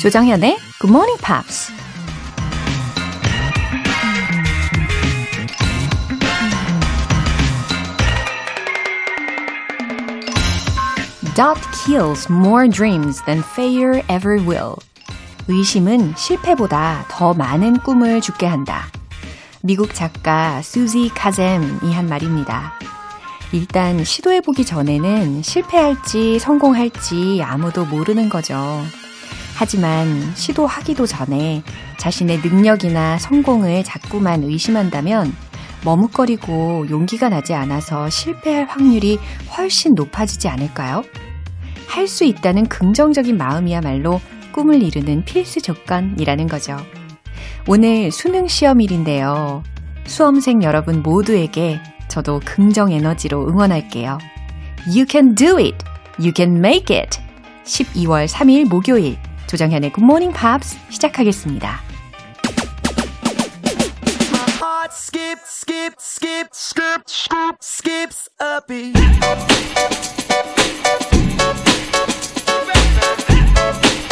조정현의 Good Morning Pops. Doubt kills more dreams than failure ever will. 의심은 실패보다 더 많은 꿈을 죽게 한다. 미국 작가 수지 카젬이 한 말입니다. 일단 시도해보기 전에는 실패할지 성공할지 아무도 모르는 거죠. 하지만 시도하기도 전에 자신의 능력이나 성공을 자꾸만 의심한다면 머뭇거리고 용기가 나지 않아서 실패할 확률이 훨씬 높아지지 않을까요? 할 수 있다는 긍정적인 마음이야말로 꿈을 이루는 필수 조건이라는 거죠. 오늘 수능 시험일인데요. 수험생 여러분 모두에게 저도 긍정 에너지로 응원할게요. You can do it. You can make it. 12월 3일 목요일 조정현의 Morning Pops 시작하겠습니다. skip, skip, skip, skip, skip, skips a beat.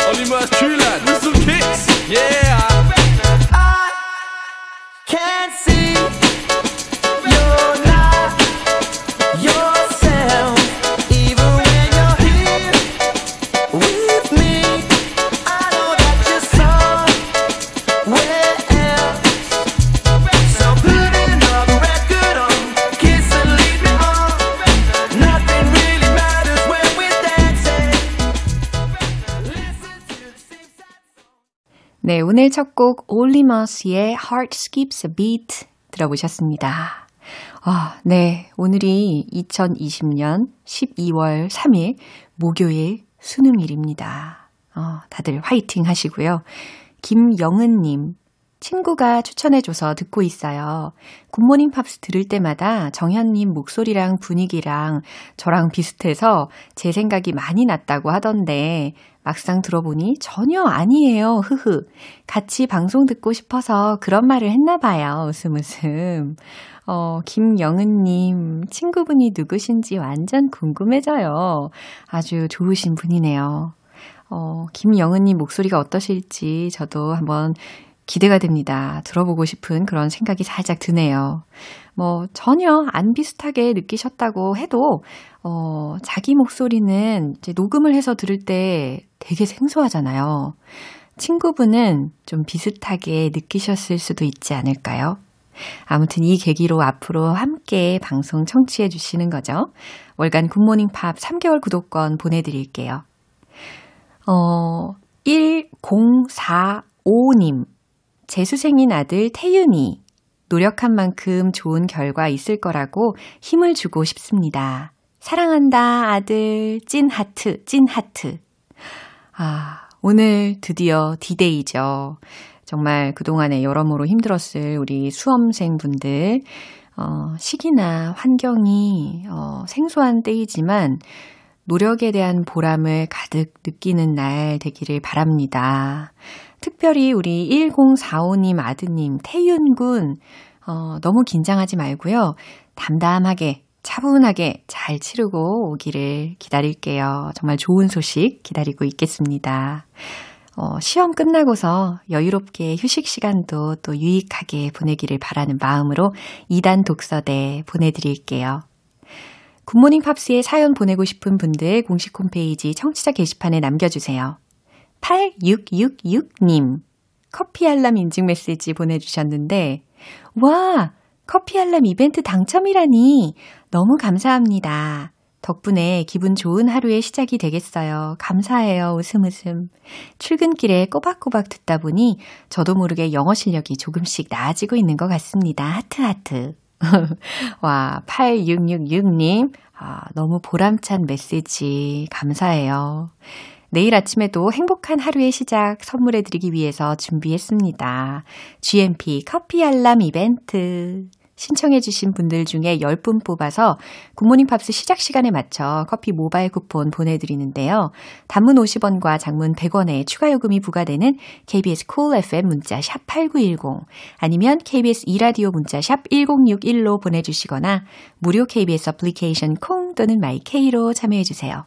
Only must true lad with some kicks. Yeah. I can't see. 네, 오늘 첫 곡 올리 머스의 Heart Skips a Beat 들어보셨습니다. 아, 네. 오늘이 2020년 12월 3일 목요일 수능일입니다. 어, 다들 화이팅 하시고요. 김영은님, 친구가 추천해줘서 듣고 있어요. 굿모닝 팝스 들을 때마다 정현님 목소리랑 분위기랑 저랑 비슷해서 제 생각이 많이 났다고 하던데 막상 들어보니 전혀 아니에요. 흐흐. 같이 방송 듣고 싶어서 그런 말을 했나 봐요. 웃음 웃음. 어, 김영은님, 친구분이 누구신지 완전 궁금해져요. 아주 좋으신 분이네요. 어, 김영은님 목소리가 어떠실지 저도 한번 기대가 됩니다. 들어보고 싶은 그런 생각이 살짝 드네요. 뭐, 전혀 안 비슷하게 느끼셨다고 해도, 어, 자기 목소리는 이제 녹음을 해서 들을 때 되게 생소하잖아요. 친구분은 좀 비슷하게 느끼셨을 수도 있지 않을까요? 아무튼 이 계기로 앞으로 함께 방송 청취해 주시는 거죠. 월간 굿모닝 팝 3개월 구독권 보내드릴게요. 어, 1045님. 재수생인 아들 태윤이 노력한 만큼 좋은 결과 있을 거라고 힘을 주고 싶습니다. 사랑한다, 아들. 찐 하트, 찐 하트. 아, 오늘 드디어 디데이죠. 정말 그동안에 여러모로 힘들었을 우리 수험생분들, 어, 시기나 환경이, 어, 생소한 때이지만, 노력에 대한 보람을 가득 느끼는 날 되기를 바랍니다. 특별히 우리 1045님 아드님 태윤 군, 어, 너무 긴장하지 말고요. 담담하게, 차분하게 잘 치르고 오기를 기다릴게요. 정말 좋은 소식 기다리고 있겠습니다. 어, 시험 끝나고서 여유롭게 휴식 시간도 또 유익하게 보내기를 바라는 마음으로 2단 독서대 보내드릴게요. 굿모닝 팝스에 사연 보내고 싶은 분들 공식 홈페이지 청취자 게시판에 남겨주세요. 8666님, 커피 알람 인증 메시지 보내주셨는데, 와, 커피 알람 이벤트 당첨이라니 너무 감사합니다. 덕분에 기분 좋은 하루의 시작이 되겠어요. 감사해요. 웃음 웃음. 출근길에 꼬박꼬박 듣다 보니 저도 모르게 영어 실력이 조금씩 나아지고 있는 것 같습니다. 하트 하트. 와, 8666님. 아, 너무 보람찬 메시지 감사해요. 내일 아침에도 행복한 하루의 시작 선물해드리기 위해서 준비했습니다. GMP 커피 알람 이벤트. 신청해주신 분들 중에 10분 뽑아서 굿모닝 팝스 시작 시간에 맞춰 커피 모바일 쿠폰 보내드리는데요. 단문 50원과 장문 100원의 추가 요금이 부과되는 KBS cool FM 문자 샵 8910 아니면 KBS 이라디오 문자 샵 1061로 보내주시거나 무료 KBS 어플리케이션 콩 또는 마이케이로 참여해주세요.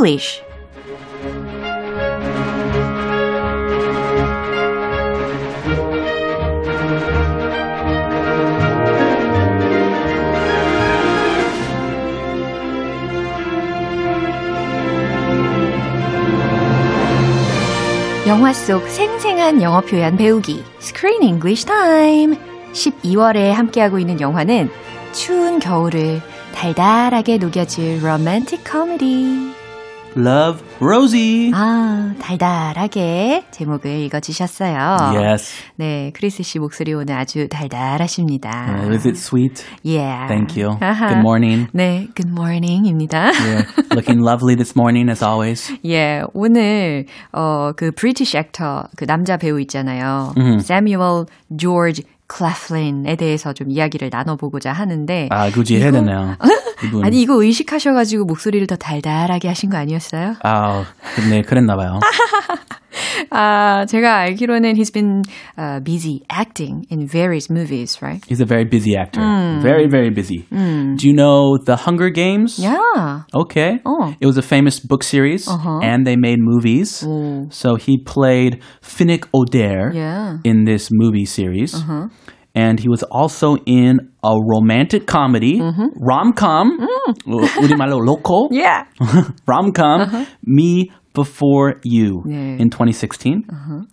English. 영화 속 생생한 영어 표현 배우기 Screen English Time 12월에 함께하고 있는 영화는 추운 겨울을 달달하게 녹여줄 로맨틱 코미디 Love Rosie. 아, 달달하게 제목을 읽어주셨어요. Yes. 네, 크리스 씨 목소리 오늘 아주 달달하십니다. Uh, is it sweet? Yeah. Thank you. 아하. Good morning. 네, good morning입니다. You're looking lovely this morning as always. 예, 오늘 어 그 British actor 그 남자 배우 있잖아요. Samuel George Claflin에 대해서 좀 이야기를 나눠보고자 하는데 아, 굳이 해야 되네요. 이분. 아니 이거 의식하셔가지고 목소리를 더 달달하게 하신 거 아니었어요? 아, 네, 그랬나 봐요. 아 제가 알기로는 he's been uh, busy acting in various movies, right? He's a very busy actor. Very, very busy. Do you know The Hunger Games? Yeah. Okay. Oh. It was a famous book series, Uh-huh. and they made movies. So he played Finnick Odair Yeah. in this movie series. And he was also in a romantic comedy, rom-com, 우리말로 local, Yeah. rom-com, Me Before You 네. in 2016.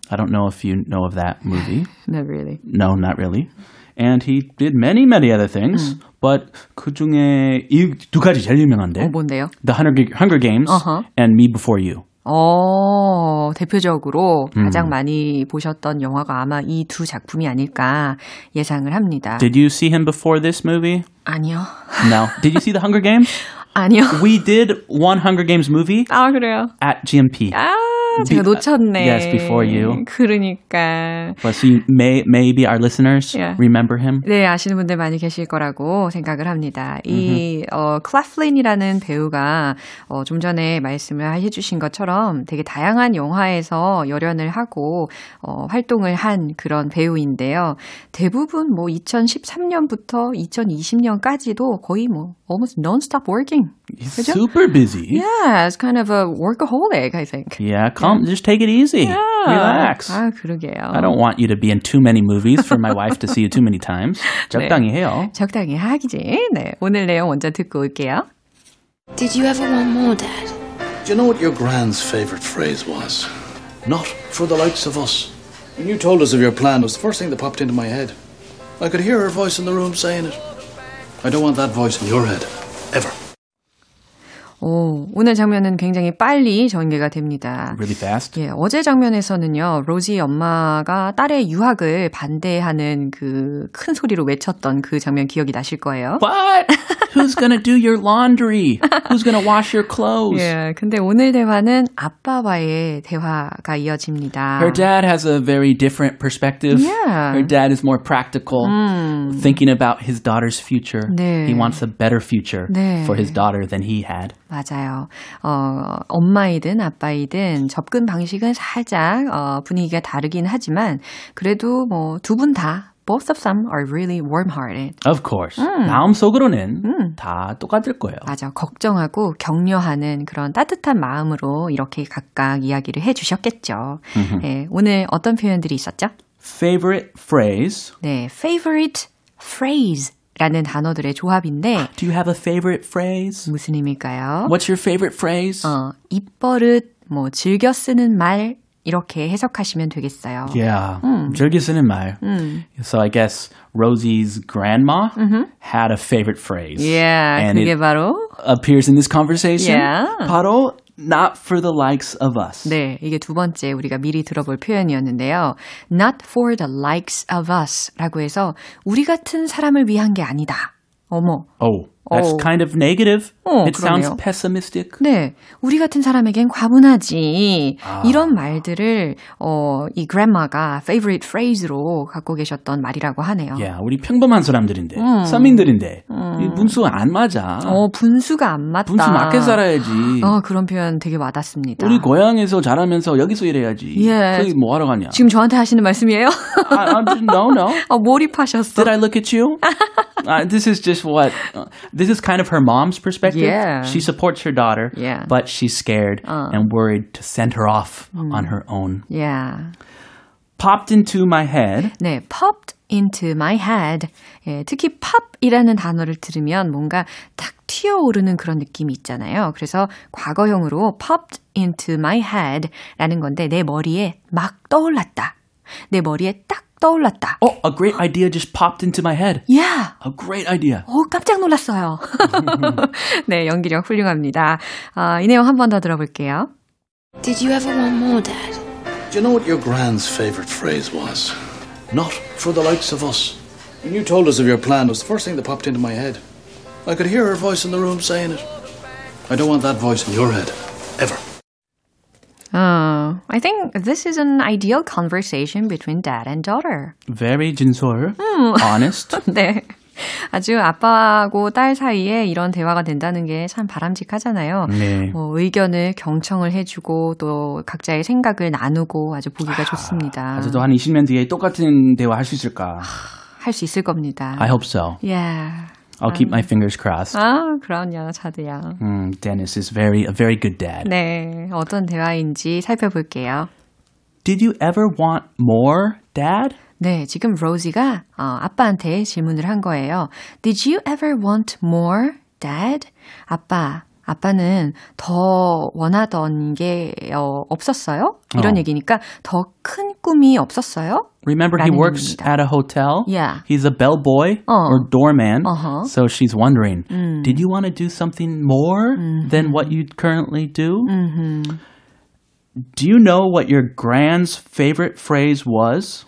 I don't know if you know of that movie. Not really. No, not really. And he did many, many other things. But 그 중에 이 두 가지 제일 유명한데. 어, 뭔데요? The Hunger, Hunger Games Uh-huh. and Me Before You. 어, 대표적으로 가장 많이 보셨던 영화가 아마 이 두 작품이 아닐까 예상을 합니다. Did you see him before this movie? 아니요. No. Did you see The Hunger Games? 아니요. We did one Hunger Games movie 아, 그래요? at GMP. 아, 제가 Be- 놓쳤네. yes, before you. 그러니까. But so you may, maybe our listeners Yeah. remember him. 네, 아시는 분들 많이 계실 거라고 생각을 합니다. 이, 어, 클라플린이라는 배우가, 어, 좀 전에 말씀을 해주신 것처럼 되게 다양한 영화에서 열연을 하고, 어, 활동을 한 그런 배우인데요. 대부분 뭐 2013년부터 2020년까지도 거의 뭐, almost non-stop working. He's 그죠? super busy. Yeah, it's kind of a workaholic, I think. Yeah, calm. Just take it easy. Relax. 아, 그러게요. I don't want you to be in too many movies for my wife to see you too many times. 적당히 해요. 적당히 하기지. 네, 오늘 내용 먼저 듣고 올게요. Did you ever want more, Dad? Do you know what your grand's favourite phrase was? Not for the likes of us. When you told us of your plan, it was the first thing that popped into my head. I could hear her voice in the room saying it. I don't want that voice in your head. Ever. 오, 오늘 장면은 굉장히 빨리 전개가 됩니다. Really fast. 예, 어제 장면에서는요, 로지 엄마가 딸의 유학을 반대하는 그 큰 소리로 외쳤던 그 장면 기억이 나실 거예요. What? Who's gonna do your laundry? Who's gonna wash your clothes? 예, 근데 오늘 대화는 아빠와의 대화가 이어집니다. Her dad has a very different perspective. Yeah. Her dad is more practical, thinking about his daughter's future. 네. He wants a better future 네. for his daughter than he had. 맞아요. 어, 엄마이든 아빠이든 접근 방식은 살짝 어, 분위기가 다르긴 하지만 그래도 뭐 두 분 다 both of them are really warm-hearted. Of course. 마음속으로는 다 똑같을 거예요. 맞아. 걱정하고 격려하는 그런 따뜻한 마음으로 이렇게 각각 이야기를 해 주셨겠죠. 네, 오늘 어떤 표현들이 있었죠? Favorite phrase. 네, favorite phrase 라는 단어들의 조합인데 Do you have a favorite phrase? 무슨 의미일까요? What's your favorite phrase? 어, 입버릇, 뭐 즐겨 쓰는 말 이렇게 해석하시면 되겠어요. Yeah. 즐겨 쓰는 말. So I guess Rosie's grandma had a favorite phrase. Yeah, And 그게 it 바로 appears in this conversation. Yeah. 바로 not for the likes of us. 네, 이게 두 번째 우리가 미리 들어볼 표현이었는데요. Not for the likes of us 라고 해서 우리 같은 사람을 위한 게 아니다. 어머. Oh, that's kind of negative. 어, it sounds 그러네요. pessimistic. 네, 우리 같은 사람에겐 과분하지. 아. 이런 말들을 어, 이 grandma가 favorite phrase로 갖고 계셨던 말이라고 하네요. Yeah, 우리 평범한 사람들인데, 음. 서민들인데, 이 분수 안 맞아. 어, 분수가 안 맞다. 분수 맞게 살아야지. 어, 그런 표현 되게 와닿습니다. 우리 고향에서 자라면서 여기서 일해야지. 예. 거기 뭐 하러 가냐? 지금 저한테 하시는 말씀이에요? I, I, no, no. 아, 몰입하셨어. Did I look at you? uh, this is just what. Uh, this is kind of her mom's perspective. Yeah. She supports her daughter, Yeah. but she's scared Uh. and worried to send her off on her own. Yeah. Popped into my head. 네, popped into my head. 예, 특히 pop이라는 단어를 들으면 뭔가 탁 튀어오르는 그런 느낌이 있잖아요. 그래서 과거형으로 popped into my head 라는 건데 내 머리에 막 떠올랐다. 내 머리에 딱 떠올랐다. Oh, a great idea just popped into my head. Yeah. A great idea. 오, 깜짝 놀랐어요. 네, 연기력 훌륭합니다. 아, 이 내용 한 번 더 들어볼게요. Did you ever want more, Dad? Do you know what your grand's favourite phrase was? Not for the likes of us. When you told us of your plan, it was the first thing that popped into my head. I could hear her voice in the room saying it. I don't want that voice in your head. Ever. Uh, I think this is an ideal conversation between dad and daughter. Very 진솔, honest. 네. 아주 아빠하고 딸 사이에 이런 대화가 된다는 게 참 바람직하잖아요. 네. 뭐 의견을 경청을 해주고 또 각자의 생각을 나누고 아주 보기가 좋습니다. 아직도 한 20년 뒤에 똑같은 대화 할 수 있을까? 할 수 있을 겁니다. I hope so. Yeah. I'll keep my fingers crossed. 아, 그럼요, 자두야. Mm, Dennis is very a very good dad. 네, 어떤 대화인지 살펴볼게요. Did you ever want more, Dad? 네, 지금 로지가 어, 아빠한테 질문을 한 거예요. Did you ever want more, Dad? 아빠, 아빠는 더 원하던 게 어, 없었어요? 이런 어. 얘기니까 더 큰 꿈이 없었어요? Remember, he 라는 works 의미입니다. at a hotel. Yeah. He's a bellboy 어. or doorman. Uh-huh. So she's wondering, did you want to do something more than what you currently do? Do you know what your grand's favorite phrase was?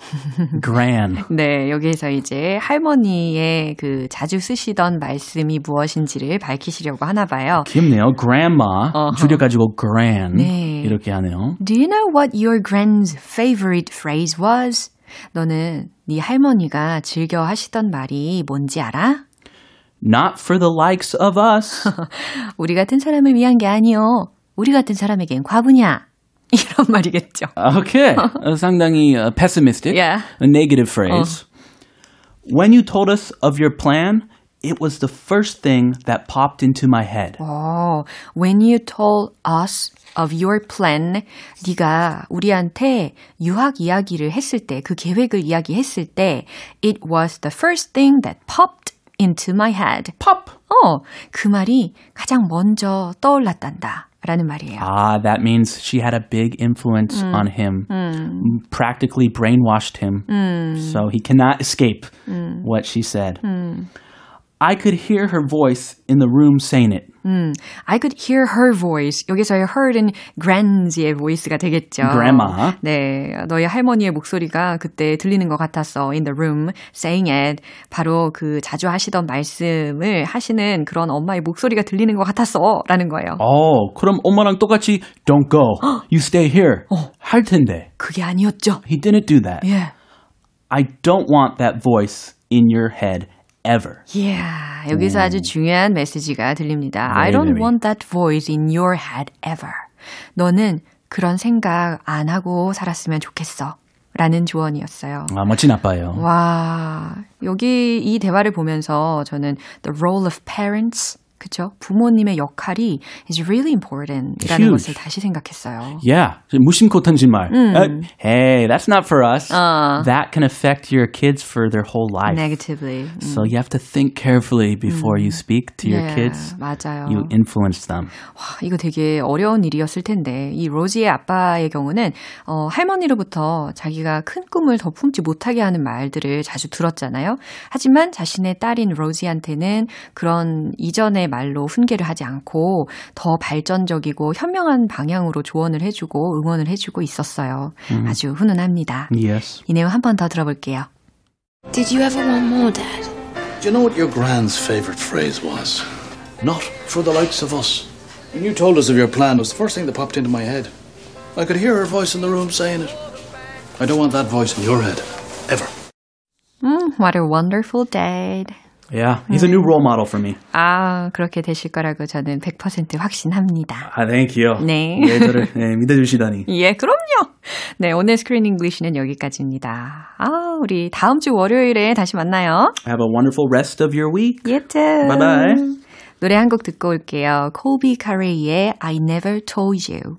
Grand. 네, 여기에서 이제 할머니의 그 자주 쓰시던 말씀이 무엇인지를 밝히시려고 하나 봐요. 귀엽네요. Grandma. 줄여가지고 grand 네. 이렇게 하네요. Do you know what your grand's favorite phrase was? 너는 네 할머니가 즐겨 하시던 말이 뭔지 알아? Not for the likes of us. 우리 같은 사람을 위한 게 아니요. 우리 같은 사람에겐 과부냐? 이런 말이겠죠. Okay. 어, 상당히 uh, pessimistic. Yeah. A negative phrase. When you told us of your plan, it was the first thing that popped into my head. 어, when you told us of your plan, 네가 우리한테 유학 이야기를 했을 때, 그 계획을 이야기했을 때, it was the first thing that popped into my head. Pop. 어, 그 말이 가장 먼저 떠올랐단다. 라는 말이에요. Ah, that means she had a big influence on him, practically brainwashed him, so he cannot escape what she said. I could hear her voice in the room saying it. I could hear her voice. 여기서의 her은 grand의 voice가 되겠죠. Grandma. 네, 너희 할머니의 목소리가 그때 들리는 것 같았어. In the room, saying it. 바로 그 자주 하시던 말씀을 하시는 그런 엄마의 목소리가 들리는 것 같았어. 라는 거예요. Oh, 그럼 엄마랑 똑같이 don't go. You stay here. 할 텐데. 그게 아니었죠. He didn't do that. 예. I don't want that voice in your head ever. Yeah, 여기서 아주 중요한 메시지가 들립니다. I Very, don't very. want that voice in your head ever. 너는 그런 생각 안 하고 살았으면 좋겠어. 라는 조언이었어요. 아, 멋진 아빠예요. 와, 여기 이 대화를 보면서 저는 the role of parents, 그쵸? 부모님의 역할이 is really important 이라는 Huge. 것을 다시 생각했어요. Yeah, 무심코 던진 말. Uh, hey, that's not for us. That can affect your kids for their whole life. negatively. So you have to think carefully before you speak to your Yeah, kids. 맞아요. You influence them. 와, 이거 되게 어려운 일이었을 텐데 이 로지의 아빠의 경우는 어, 할머니로부터 자기가 큰 꿈을 더 품지 못하게 하는 말들을 자주 들었잖아요. 하지만 자신의 딸인 로지한테는 그런 이전의 말로 훈계를 하지 않고 더 발전적이고 현명한 방향으로 조언을 해주고 응원을 해주고 있었어요. 아주 훈훈합니다. Yes. 이 내용 한 번 더 들어볼게요. Did you ever want more, Dad? Do you know what your grand's favourite phrase was? Not for the likes of us. When you told us of your plan, it was the first thing that popped into my head. I could hear her voice in the room saying it. I don't want that voice in your head. Ever. 음, what a wonderful dad. Yeah, he's a new role model for me. 아, 그렇게 되실 거라고 저는 100% 확신합니다. 아, thank you. 네. 네, 저를 네, 믿어주시다니. 예, 그럼요. 네, 오늘 스크린 잉글리시는 여기까지입니다. 아, 우리 다음 주 월요일에 다시 만나요. Have a wonderful rest of your week. You too. Bye bye. 노래 한 곡 듣고 올게요. 콜비 카레이의 I Never Told You.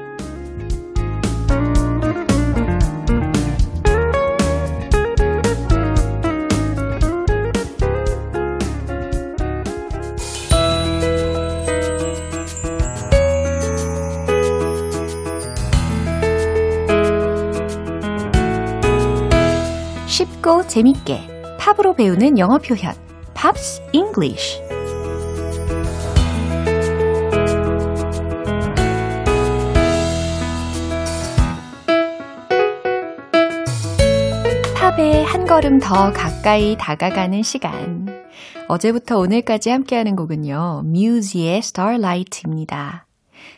쉽고 재밌게 팝으로 배우는 영어 표현 Pops English 팝에 한 걸음 더 가까이 다가가는 시간 어제부터 오늘까지 함께하는 곡은요 뮤즈의 Starlight입니다.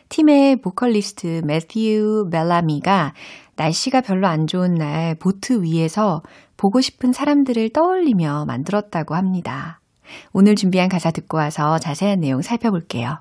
팀의 보컬리스트 매튜 벨라미가 날씨가 별로 안 좋은 날 보트 위에서 보고 싶은 사람들을 떠올리며 만들었다고 합니다. 오늘 준비한 가사 듣고 와서 자세한 내용 살펴볼게요.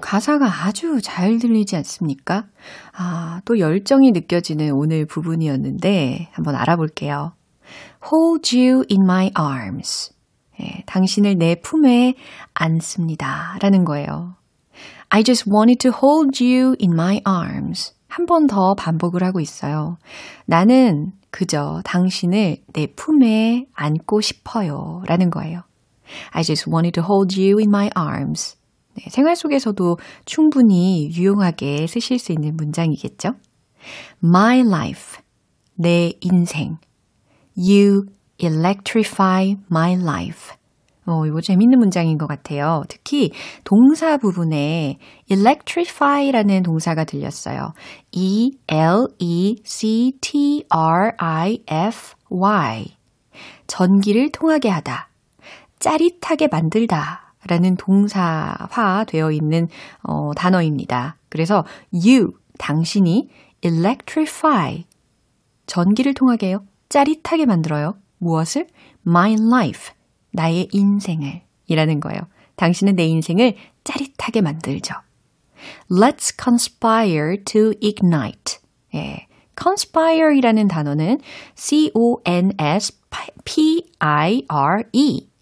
가사가 아주 잘 들리지 않습니까? 아, 또 열정이 느껴지는 오늘 부분이었는데 한번 알아볼게요. Hold you in my arms. 예, 당신을 내 품에 안습니다. 라는 거예요. I just wanted to hold you in my arms. 한 번 더 반복을 하고 있어요. 나는 그저 당신을 내 품에 안고 싶어요. 라는 거예요. I just wanted to hold you in my arms. 네, 생활 속에서도 충분히 유용하게 쓰실 수 있는 문장이겠죠? My life. 내 인생. You electrify my life. 어, 이거 재밌는 문장인 것 같아요. 특히 동사 부분에 electrify라는 동사가 들렸어요. E-L-E-C-T-R-I-F-Y. 전기를 통하게 하다. 짜릿하게 만들다. 라는 동사화 되어 있는 어, 단어입니다. 그래서 you, 당신이 electrify. 전기를 통하게 해요. 짜릿하게 만들어요. 무엇을? My life. 나의 인생을 이라는 거예요. 당신은 내 인생을 짜릿하게 만들죠. Let's conspire to ignite. 예. conspire 이라는 단어는 C-O-N-S-P-I-R-E.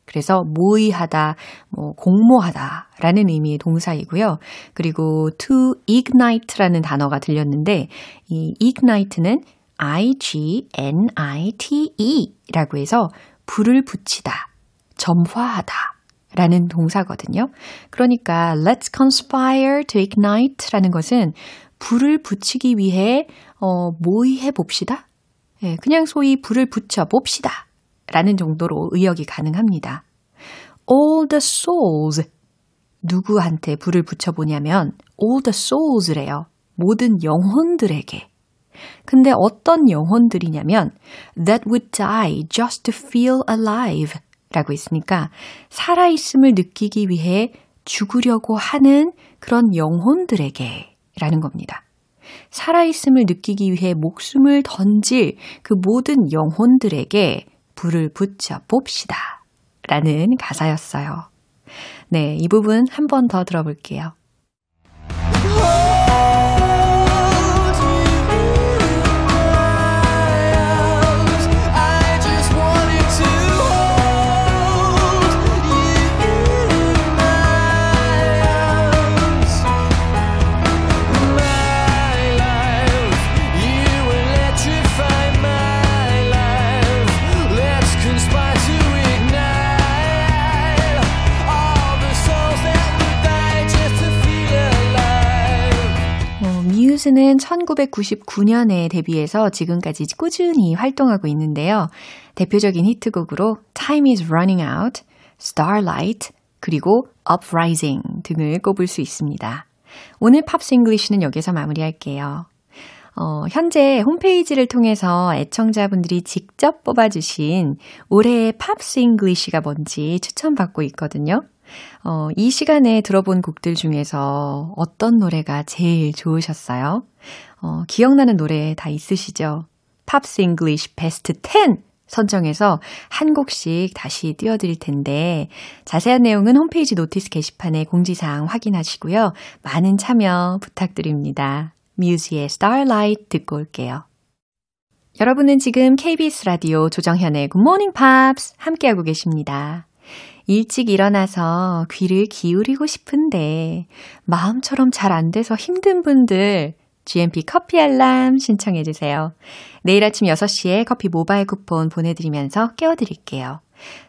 그래서 모의하다, 뭐, 공모하다 라는 의미의 동사이고요. 그리고 to ignite라는 단어가 들렸는데, 이 ignite는 I-G-N-I-T-E 라고 해서 불을 붙이다, 점화하다 라는 동사거든요. 그러니까 let's conspire to ignite 라는 것은 불을 붙이기 위해 어, 모의해 봅시다. 예, 그냥 소위 불을 붙여 봅시다. 라는 정도로 의역이 가능합니다. all the souls. 누구한테 불을 붙여보냐면 all the souls래요. 모든 영혼들에게. 근데 어떤 영혼들이냐면 that would die just to feel alive 라고 있으니까 살아있음을 느끼기 위해 죽으려고 하는 그런 영혼들에게 라는 겁니다. 살아있음을 느끼기 위해 목숨을 던질 그 모든 영혼들에게 불을 붙여 봅시다. 라는 가사였어요. 네, 이 부분 한 번 더 들어볼게요. 뮤즈는 1999년에 데뷔해서 지금까지 꾸준히 활동하고 있는데요. 대표적인 히트곡으로 Time is Running Out, Starlight, 그리고 Uprising 등을 꼽을 수 있습니다. 오늘 Pops English는 여기서 마무리할게요. 어, 현재 홈페이지를 통해서 애청자분들이 직접 뽑아주신 올해의 Pops English가 뭔지 추천받고 있거든요. 어, 이 시간에 들어본 곡들 중에서 어떤 노래가 제일 좋으셨어요? 어, 기억나는 노래 다 있으시죠? Pops English 베스트 10 선정해서 한 곡씩 다시 띄워드릴 텐데 자세한 내용은 홈페이지 notice 게시판에 공지사항 확인하시고요. 많은 참여 부탁드립니다. 뮤즈의 Starlight 듣고 올게요. 여러분은 지금 KBS 라디오 조정현의 Good Morning Pops 함께하고 계십니다. 일찍 일어나서 귀를 기울이고 싶은데 마음처럼 잘 안 돼서 힘든 분들 GMP 커피 알람 신청해 주세요. 내일 아침 6시에 커피 모바일 쿠폰 보내드리면서 깨워드릴게요.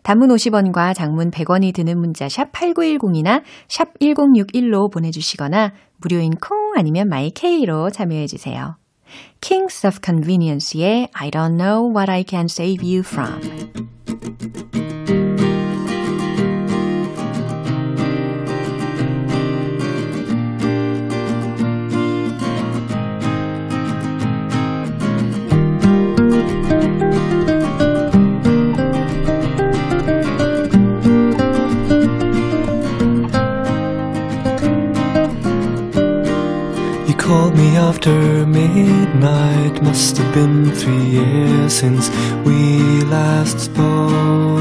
단문 50원과 장문 100원이 드는 문자 샵 8910이나 샵 1061로 보내주시거나 무료인 콩 아니면 마이케이로 참여해 주세요. Kings of Convenience의 I don't know what I can save you from. Since we last spoke.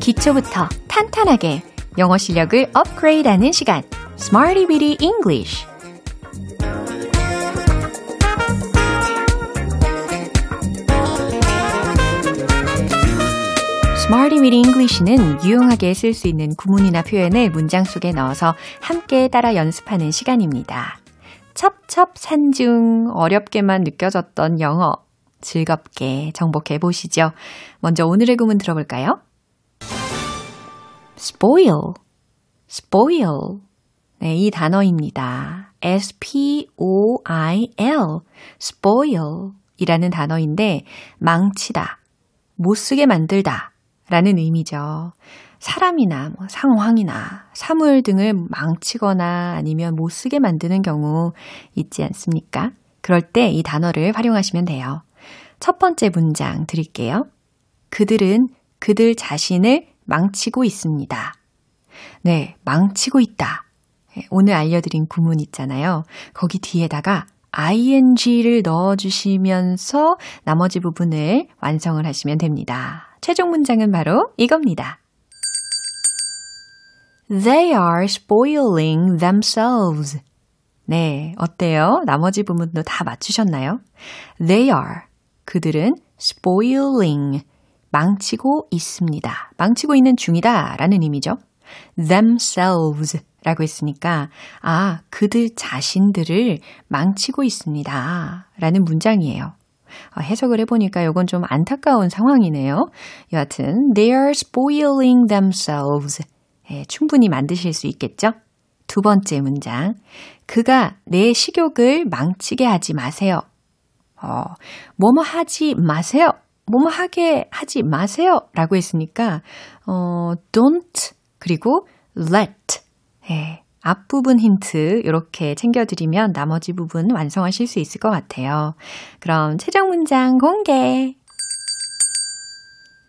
기초부터 탄탄하게 영어 실력을 업그레이드하는 시간, Smarty Weedy English. Smarty with English는 유용하게 쓸 수 있는 구문이나 표현을 문장 속에 넣어서 함께 따라 연습하는 시간입니다. 첩첩산중 어렵게만 느껴졌던 영어 즐겁게 정복해 보시죠. 먼저 오늘의 구문 들어볼까요? spoil, spoil. 네, 이 단어입니다. s-p-o-i-l, spoil 이라는 단어인데 망치다, 못쓰게 만들다 라는 의미죠. 사람이나 뭐 상황이나 사물 등을 망치거나 아니면 못 쓰게 만드는 경우 있지 않습니까? 그럴 때 이 단어를 활용하시면 돼요. 첫 번째 문장 드릴게요. 그들은 그들 자신을 망치고 있습니다. 네, 망치고 있다. 네, 오늘 알려드린 구문 있잖아요. 거기 뒤에다가 ing를 넣어주시면서 나머지 부분을 완성을 하시면 됩니다. 최종 문장은 바로 이겁니다. They are spoiling themselves. 네, 어때요? 나머지 부분도 다 맞추셨나요? They are. 그들은 spoiling. 망치고 있습니다. 망치고 있는 중이다 라는 의미죠. themselves 라고 했으니까, 아, 그들 자신들을 망치고 있습니다. 라는 문장이에요. 어, 해석을 해보니까 이건 좀 안타까운 상황이네요. 여하튼, they are spoiling themselves. 예, 충분히 만드실 수 있겠죠? 두 번째 문장. 그가 내 식욕을 망치게 하지 마세요. 어, 뭐뭐 하지 마세요. 뭐뭐 하게 하지 마세요. 라고 했으니까, 어, don't, 그리고 let. 예, 앞부분 힌트 이렇게 챙겨드리면 나머지 부분 완성하실 수 있을 것 같아요. 그럼 최종 문장 공개.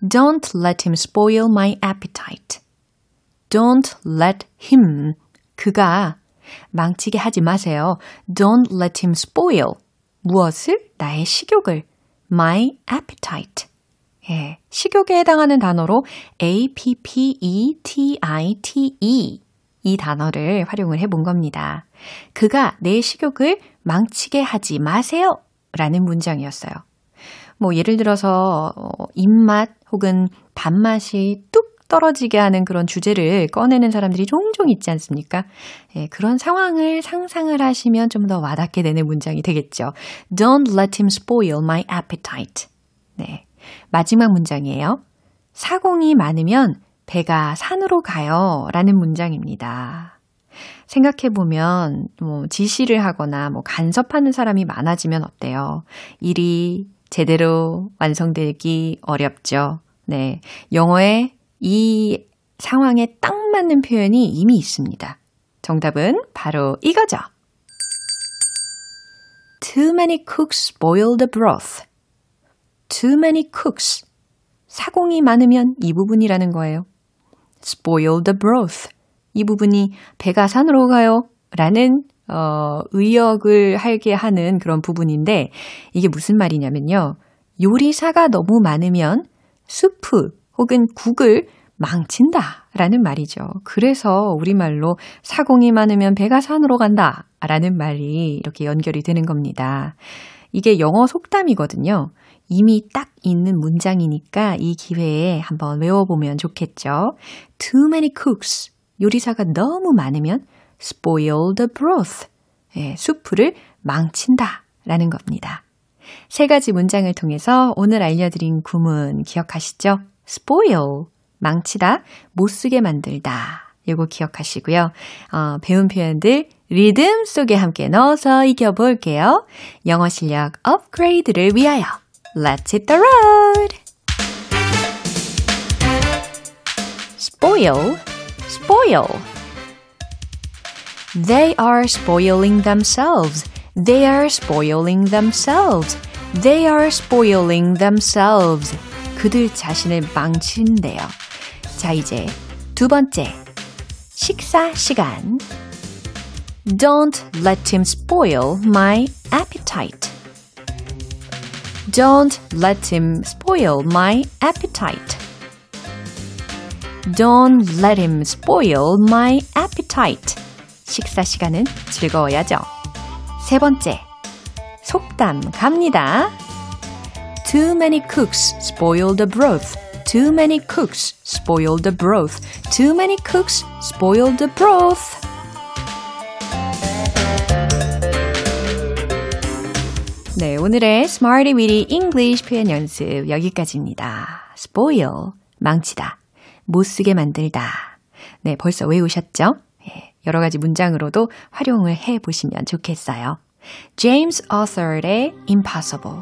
Don't let him spoil my appetite. Don't let him. 그가 망치게 하지 마세요. Don't let him spoil. 무엇을? 나의 식욕을. My appetite. 예, 식욕에 해당하는 단어로 A-P-P-E-T-I-T-E 이 단어를 활용을 해본 겁니다. 그가 내 식욕을 망치게 하지 마세요. 라는 문장이었어요. 뭐 예를 들어서 어, 입맛 혹은 밥맛이 뚝 떨어지게 하는 그런 주제를 꺼내는 사람들이 종종 있지 않습니까? 예, 그런 상황을 상상을 하시면 좀 더 와닿게 되는 문장이 되겠죠. Don't let him spoil my appetite. 네. 마지막 문장이에요. 사공이 많으면 배가 산으로 가요. 라는 문장입니다. 생각해보면, 뭐, 지시를 하거나, 뭐, 간섭하는 사람이 많아지면 어때요? 일이 제대로 완성되기 어렵죠. 네. 영어에 이 상황에 딱 맞는 표현이 이미 있습니다. 정답은 바로 이거죠. Too many cooks spoil the broth. Too many cooks. 사공이 많으면 이 부분이라는 거예요. Spoil the broth. 이 부분이 배가 산으로 가요. 라는 어, 의역을 하게 하는 그런 부분인데 이게 무슨 말이냐면요. 요리사가 너무 많으면 수프 혹은 국을 망친다 라는 말이죠. 그래서 우리말로 사공이 많으면 배가 산으로 간다 라는 말이 이렇게 연결이 되는 겁니다. 이게 영어 속담이거든요. 이미 딱 있는 문장이니까 이 기회에 한번 외워보면 좋겠죠. Too many cooks. 요리사가 너무 많으면 spoil the broth. 예, 수프를 망친다 라는 겁니다. 세 가지 문장을 통해서 오늘 알려드린 구문 기억하시죠? spoil, 망치다, 못 쓰게 만들다. 요거 기억하시고요. 어, 배운 표현들 리듬 속에 함께 넣어서 이겨볼게요. 영어 실력 업그레이드를 위하여. Let's hit the road! Spoil, spoil. They are spoiling themselves. They are spoiling themselves. They are spoiling themselves. 그들 자신을 망친대요. 자, 이제 두 번째. 식사 시간. Don't let him spoil my appetite. Don't let him spoil my appetite. Don't let him spoil my appetite. 식사 시간은 즐거워야죠. 세 번째. 속담 갑니다. Too many cooks spoil the broth. Too many cooks spoil the broth. Too many cooks spoil the broth. 네, 오늘의 Smarty Weedy English 표현 연습 여기까지입니다. spoil, 망치다, 못 쓰게 만들다. 네, 벌써 외우셨죠? 네, 여러 가지 문장으로도 활용을 해 보시면 좋겠어요. James Arthur의 Impossible.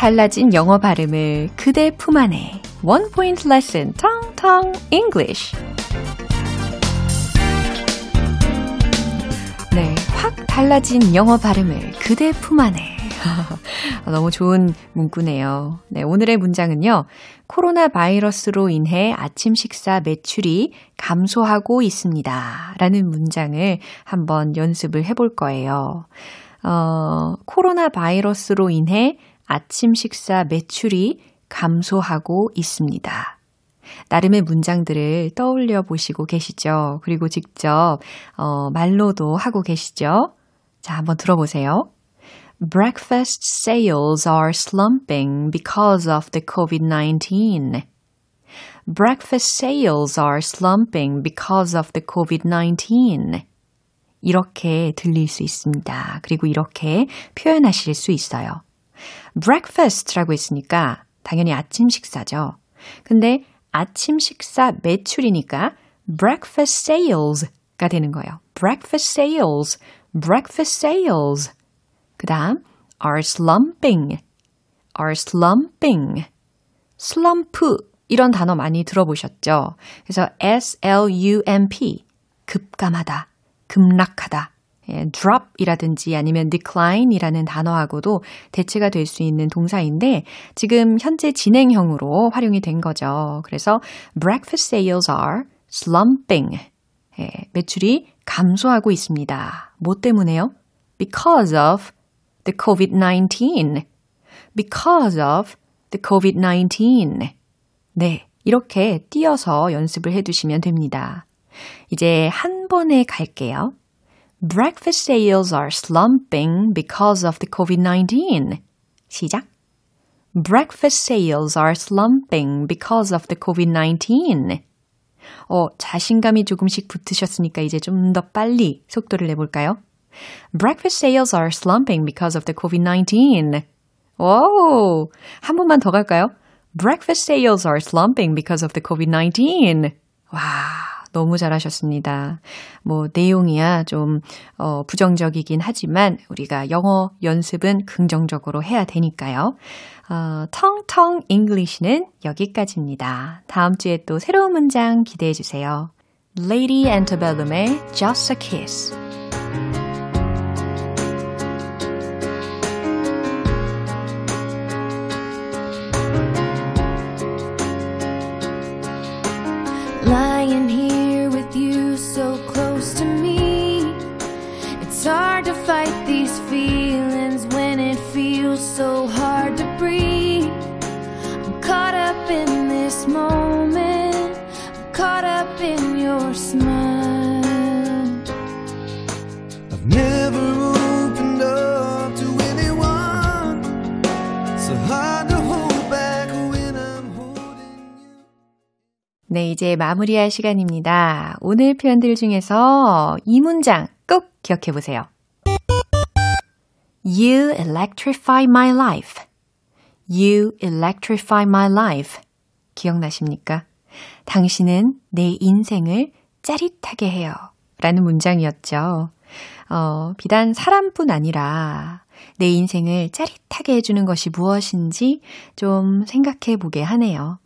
달라진 영어 발음을 그대 품 안에 원 포인트 레슨 텅텅 English. 네, 확 달라진 영어 발음을 그대 품 안에. 너무 좋은 문구네요. 네, 오늘의 문장은요. 코로나 바이러스로 인해 아침 식사 매출이 감소하고 있습니다. 라는 문장을 한번 연습을 해볼 거예요. 어, 코로나 바이러스로 인해 아침 식사 매출이 감소하고 있습니다. 나름의 문장들을 떠올려 보시고 계시죠? 그리고 직접, 어, 말로도 하고 계시죠? 자, 한번 들어보세요. Breakfast sales are slumping because of the COVID-19. Breakfast sales are slumping because of the COVID-19. 이렇게 들릴 수 있습니다. 그리고 이렇게 표현하실 수 있어요. Breakfast라고 했으니까 당연히 아침 식사죠. 근데 아침 식사 매출이니까 breakfast sales가 되는 거예요. breakfast sales, breakfast sales. 그 다음, are slumping, are slumping. slump, 이런 단어 많이 들어보셨죠? 그래서 S-L-U-M-P, 급감하다, 급락하다. 예, drop이라든지 아니면 decline이라는 단어하고도 대체가 될 수 있는 동사인데 지금 현재 진행형으로 활용이 된 거죠. 그래서 breakfast sales are slumping. 예, 매출이 감소하고 있습니다. 뭐 때문에요? Because of the COVID-19. Because of the COVID-19. 네, 이렇게 띄어서 연습을 해 두시면 됩니다. 이제 한 번에 갈게요. Breakfast sales are slumping because of the COVID-19. 시작. Breakfast sales are slumping because of the COVID-19. 어, 자신감이 조금씩 붙으셨으니까 이제 좀 더 빨리 속도를 내볼까요? Breakfast sales are slumping because of the COVID-19. 오, 한 번만 더 갈까요? Breakfast sales are slumping because of the COVID-19. 와, 너무 잘하셨습니다. 뭐, 내용이야 좀, 어, 부정적이긴 하지만 우리가 영어 연습은 긍정적으로 해야 되니까요. 어, 텅텅 English는 여기까지입니다. 다음 주에 또 새로운 문장 기대해 주세요. Lady Antebellum의 Just a Kiss. 네, 이제 마무리할 시간입니다. 오늘 표현들 중에서 이 문장 꼭 기억해 보세요. You electrify my life. You electrify my life. 기억나십니까? 당신은 내 인생을 짜릿하게 해요. 라는 문장이었죠. 어, 비단 사람뿐 아니라 내 인생을 짜릿하게 해주는 것이 무엇인지 좀 생각해 보게 하네요.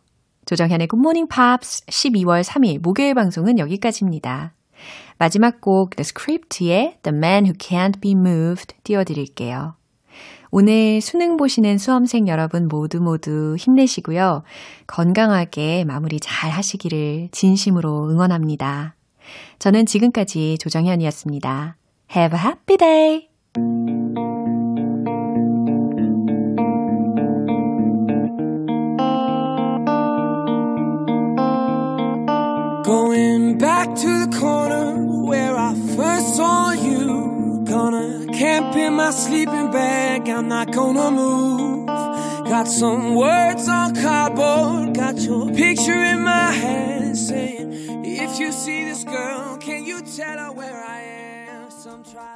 조정현의 굿모닝 팝스 12월 3일 목요일 방송은 여기까지입니다. 마지막 곡 The Script의 The Man Who Can't Be Moved 띄워드릴게요. 오늘 수능 보시는 수험생 여러분 모두 모두 힘내시고요. 건강하게 마무리 잘 하시기를 진심으로 응원합니다. 저는 지금까지 조정현이었습니다. Have a happy day! To the corner where I first saw you. Gonna camp in my sleeping bag, I'm not gonna move. Got some words on cardboard, got your picture in my hand saying, If you see this girl, can you tell her where I am? Some try